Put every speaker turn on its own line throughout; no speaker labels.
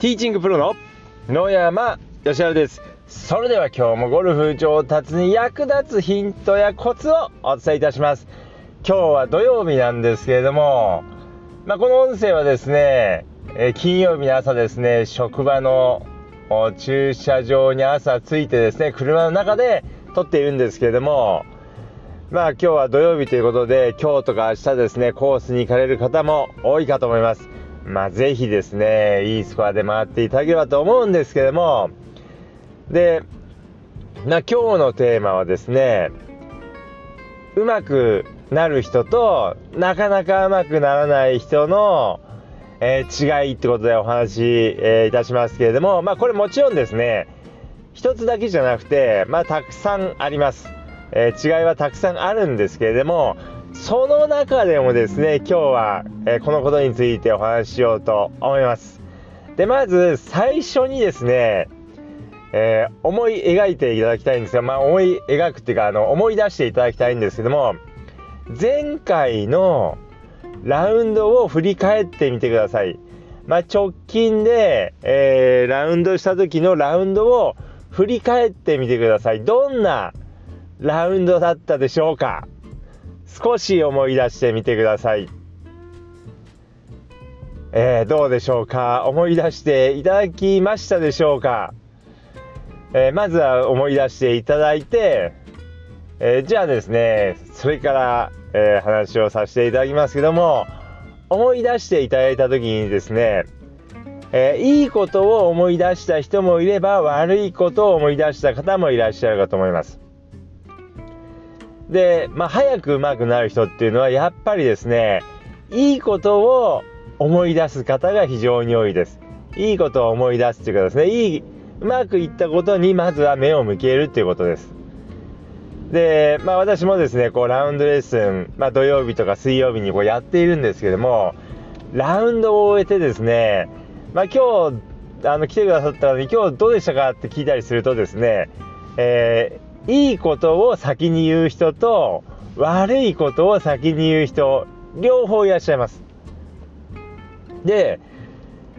ティーチングプロの野山義晴です。それでは今日もゴルフ上達に役立つヒントやコツをお伝えいたします。今日は土曜日なんですけれども、まあ、この音声はですね、え金曜日の朝ですね職場の駐車場に朝着いてですね車の中で撮っているんですけれどもまあ今日は土曜日ということで今日とか明日ですねコースに行かれる方も多いかと思います。まあ、ぜひですね、いいスコアで回っていただければと思うんですけども、で、な今日のテーマはですね、うまくなる人となかなかうまくならない人の、えー、違いってことでお話し、えー、いたしますけれども、まあこれもちろんですね、一つだけじゃなくて、まあたくさんあります。えー、違いはたくさんあるんですけれども、その中でもですね、今日は、えー、このことについてお話ししようと思います。で、まず最初にですね、えー、思い描いていただきたいんですが、まあ、思い描くっていうか、あの、思い出していただきたいんですけども、前回のラウンドを振り返ってみてください。まあ、直近で、えー、ラウンドした時のラウンドを振り返ってみてください。どんなラウンドだったでしょうか？少し思い出してみてください。えー、どうでしょうか？思い出していただきましたでしょうか、えー、まずは思い出していただいて、えー、じゃあですね、それから、え話をさせていただきますけども、思い出していただいた時にですね、えいいことを思い出した人もいれば悪いことを思い出した方もいらっしゃるかと思います。で、まあ、早く上手くなる人っていうのは、やっぱりですね、いいことを思い出す方が非常に多いです。いいことを思い出すっていうかですね、いい、うまくいったことにまずは目を向けるっていうことです。で、まあ私もですね、こうラウンドレッスン、まあ土曜日とか水曜日にこうやっているんですけども、ラウンドを終えてですね、まあ今日、あの来てくださったのに今日どうでしたかって聞いたりするとですね、えーいいことを先に言う人と悪いことを先に言う人両方いらっしゃいます。で、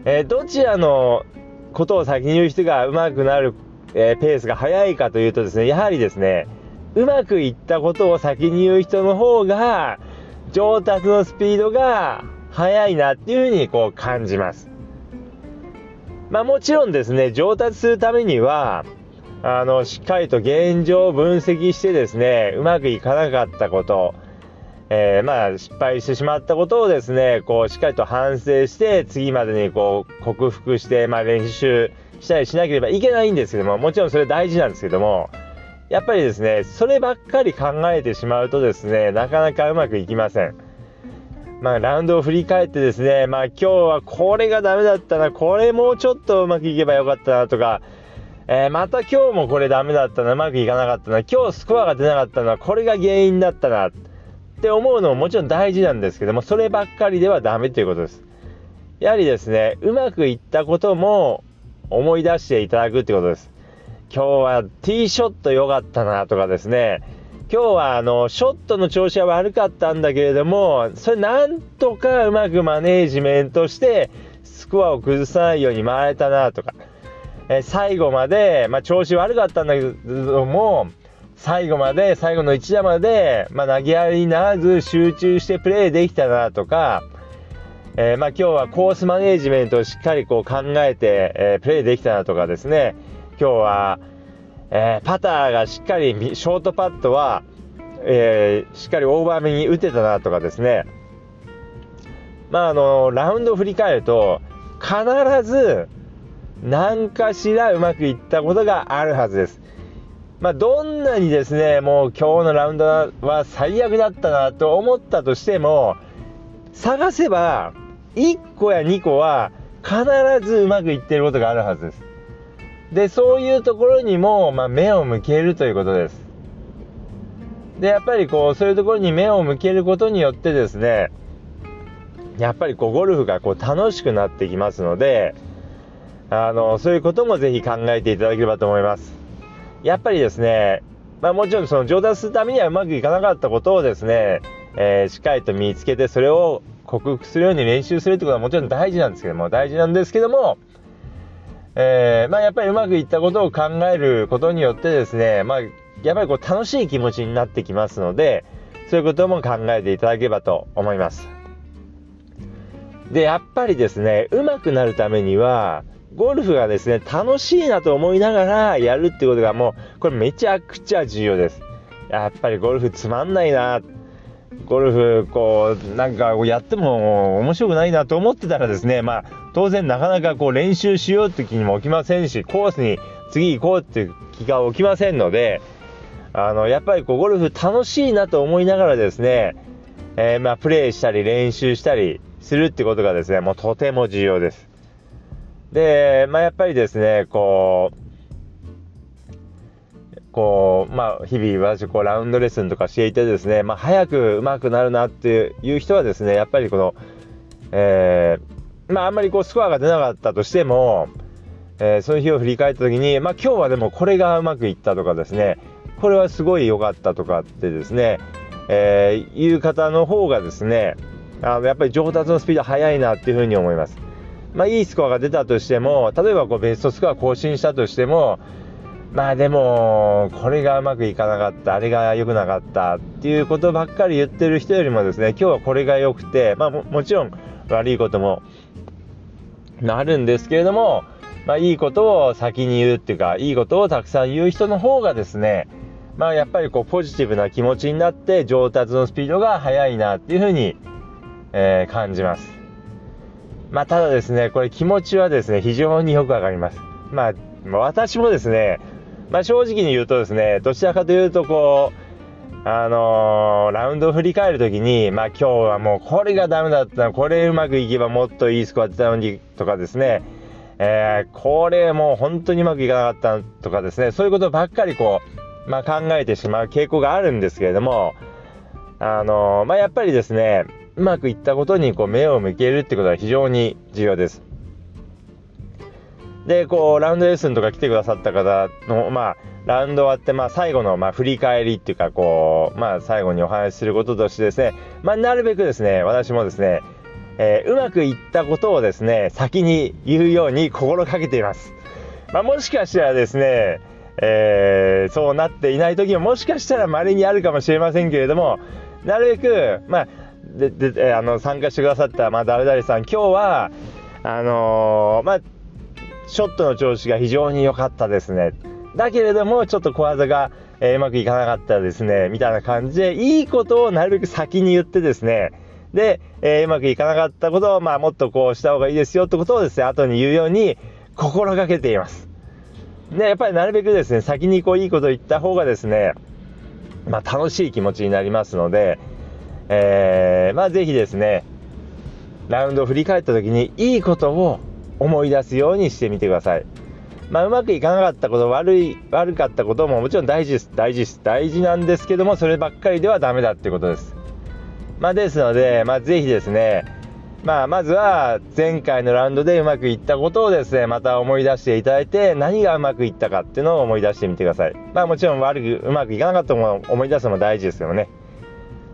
えー、どちらのことを先に言う人がうまくなる、えー、ペースが速いかというとですねやはりですねうまくいったことを先に言う人の方が上達のスピードが速いなっていうふうにこう感じます。まあもちろんですね上達するためにはあの、しっかりと現状を分析してですね、うまくいかなかったこと、えー、まあ、失敗してしまったことをですね、こう、しっかりと反省して、次までにこう、克服して、まあ、練習したりしなければいけないんですけども、もちろんそれ大事なんですけども、やっぱりですね、そればっかり考えてしまうとですね、なかなかうまくいきません。まあ、ラウンドを振り返ってですね、まあ、今日はこれがダメだったな、これもうちょっとうまくいけばよかったなとか、えー、また今日もこれダメだったな、うまくいかなかったな、今日スコアが出なかったのはこれが原因だったなって思うのももちろん大事なんですけども、そればっかりではダメということです。やはりですね、うまくいったことも思い出していただくってことです。今日はティーショット良かったなとかですね、今日はあのショットの調子は悪かったんだけれども、それなんとかうまくマネージメントしてスコアを崩さないように回れたなとか、え最後まで、まあ、調子悪かったんだけども、最後まで、最後の一打まで、まあ、投げ合いにならず集中してプレーできたなとか、えー、まあ、今日はコースマネージメントをしっかりこう考えて、えー、プレーできたなとかですね、今日は、えー、パターがしっかり、ショートパットは、えしっかりオーバー目に打てたなとかですね、まあ、あの、ラウンドを振り返ると、必ず、何かしらうまくいったことがあるはずです。まあ、どんなにですね、もう今日のラウンドは最悪だったなと思ったとしても、探せば1個や2個は必ずうまくいってることがあるはずです。で、そういうところにも、まあ、目を向けるということです。で、やっぱりこう、そういうところに目を向けることによってですね、やっぱりこう、ゴルフがこう、楽しくなってきますので、あの、そういうこともぜひ考えていただければと思います。やっぱりですね、まあもちろんその上達するためにはうまくいかなかったことをですね、えー、しっかりと見つけてそれを克服するように練習するってことはもちろん大事なんですけども、大事なんですけども、えー、まあ、やっぱりうまくいったことを考えることによってですね、まあ、やっぱりこう楽しい気持ちになってきますので、そういうことも考えていただければと思います。で、やっぱりですね、うまくなるためには、ゴルフがですね、楽しいなと思いながらやるってことがもう、これめちゃくちゃ重要です。やっぱりゴルフつまんないな、ゴルフ、こう、なんかやっても面白くないなと思ってたらですね、まあ、当然なかなかこう練習しようって気にも起きませんし、コースに次行こうっていう気が起きませんので、あの、やっぱりこうゴルフ楽しいなと思いながらですね、えー、まあ、プレイしたり練習したりするってことがですね、もうとても重要です。で、まあ、やっぱりですね、こう、こう、まあ、日々私、こう、ラウンドレッスンとかしていてですね、まあ、早く上手くなるなっていう人はですね、やっぱりこの、えー、まあ、あんまりこう、スコアが出なかったとしても、えー、その日を振り返った時に、まあ、今日はでもこれがうまくいったとかですね、これはすごい良かったとかってですね、えー、いう方の方がですね、あのやっぱり上達のスピード速いなっていうふうに思います。まあ、いいスコアが出たとしても、例えばこうベストスコア更新したとしても、まあでも、これがうまくいかなかった、あれが良くなかったっていうことばっかり言ってる人よりもですね、今日はこれが良くて、まあももちろん悪いこともあるんですけれども、まあいいことを先に言うっていうか、いいことをたくさん言う人の方がですね、まあやっぱりこうポジティブな気持ちになって上達のスピードが速いなっていうふうに、えー、感じます。まあただですね、これ気持ちはですね、非常によくわかります。まあ私もですね、まあ、正直に言うとですね、どちらかというと、こう、あのー、ラウンドを振り返るときに、まあ今日はもうこれがダメだった、これうまくいけばもっといいスコア出たのにとかですね、えー、これもう本当にうまくいかなかったとかですね、そういうことばっかりこう、まあ考えてしまう傾向があるんですけれども、あのー、まあやっぱりですね、うまくいったことにこう目を向けるってことは非常に重要です。で、こう、ラウンドレッスンとか来てくださった方の、まあ、ラウンド終わって、まあ、最後の、まあ、振り返りっていうか、こう、まあ、最後にお話しすることとしてですね、まあ、なるべくですね、私もですね、えー、うまくいったことをですね、先に言うように心がけています。まあ、もしかしたらですね、えー、そうなっていない時ももしかしたら稀にあるかもしれませんけれども、なるべく、まあ、で、で、あの、参加してくださった、まあ、誰々さん、今日は、あのー、まあ、ショットの調子が非常に良かったですね。だけれども、ちょっと小技が、えー、うまくいかなかったですね。みたいな感じで、いいことをなるべく先に言ってですね、で、えー、うまくいかなかったことを、まあ、もっとこうした方がいいですよってことをですね、後に言うように心がけています。で、やっぱりなるべくですね、先にこういいことを言った方がですね、まあ、楽しい気持ちになりますので、えー、まあ、ぜひですね、ラウンドを振り返った時にいいことを思い出すようにしてみてください。まあ、うまくいかなかったこと、悪い、悪かったことももちろん大事です。大事です。大事なんですけども、そればっかりではダメだってことです。まあ、ですので、まあ、ぜひですね、まあ、まずは前回のラウンドでうまくいったことをですね、また思い出していただいて、何がうまくいったかっていうのを思い出してみてください。まあ、もちろん悪く、うまくいかなかったものを思い出すのも大事ですよね。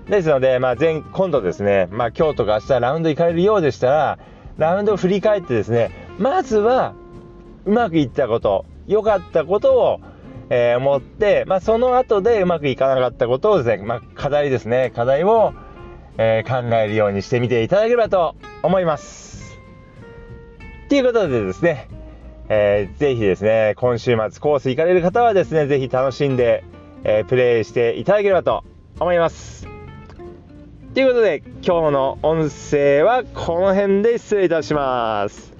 ですので、まあ、前、今度ですね、まあ、今日とか明日ラウンド行かれるようでしたら、ラウンドを振り返ってですね、まずはうまくいったこと、良かったことを、えー、思って、まあ、その後でうまくいかなかったことをですね、まあ、課題ですね、課題を、えー、考えるようにしてみていただければと思います。ということでですね、えー、ぜひですね、今週末コース行かれる方はですね、ぜひ楽しんで、えー、プレイしていただければと思います。ということで、今日の音声はこの辺で失礼いたします。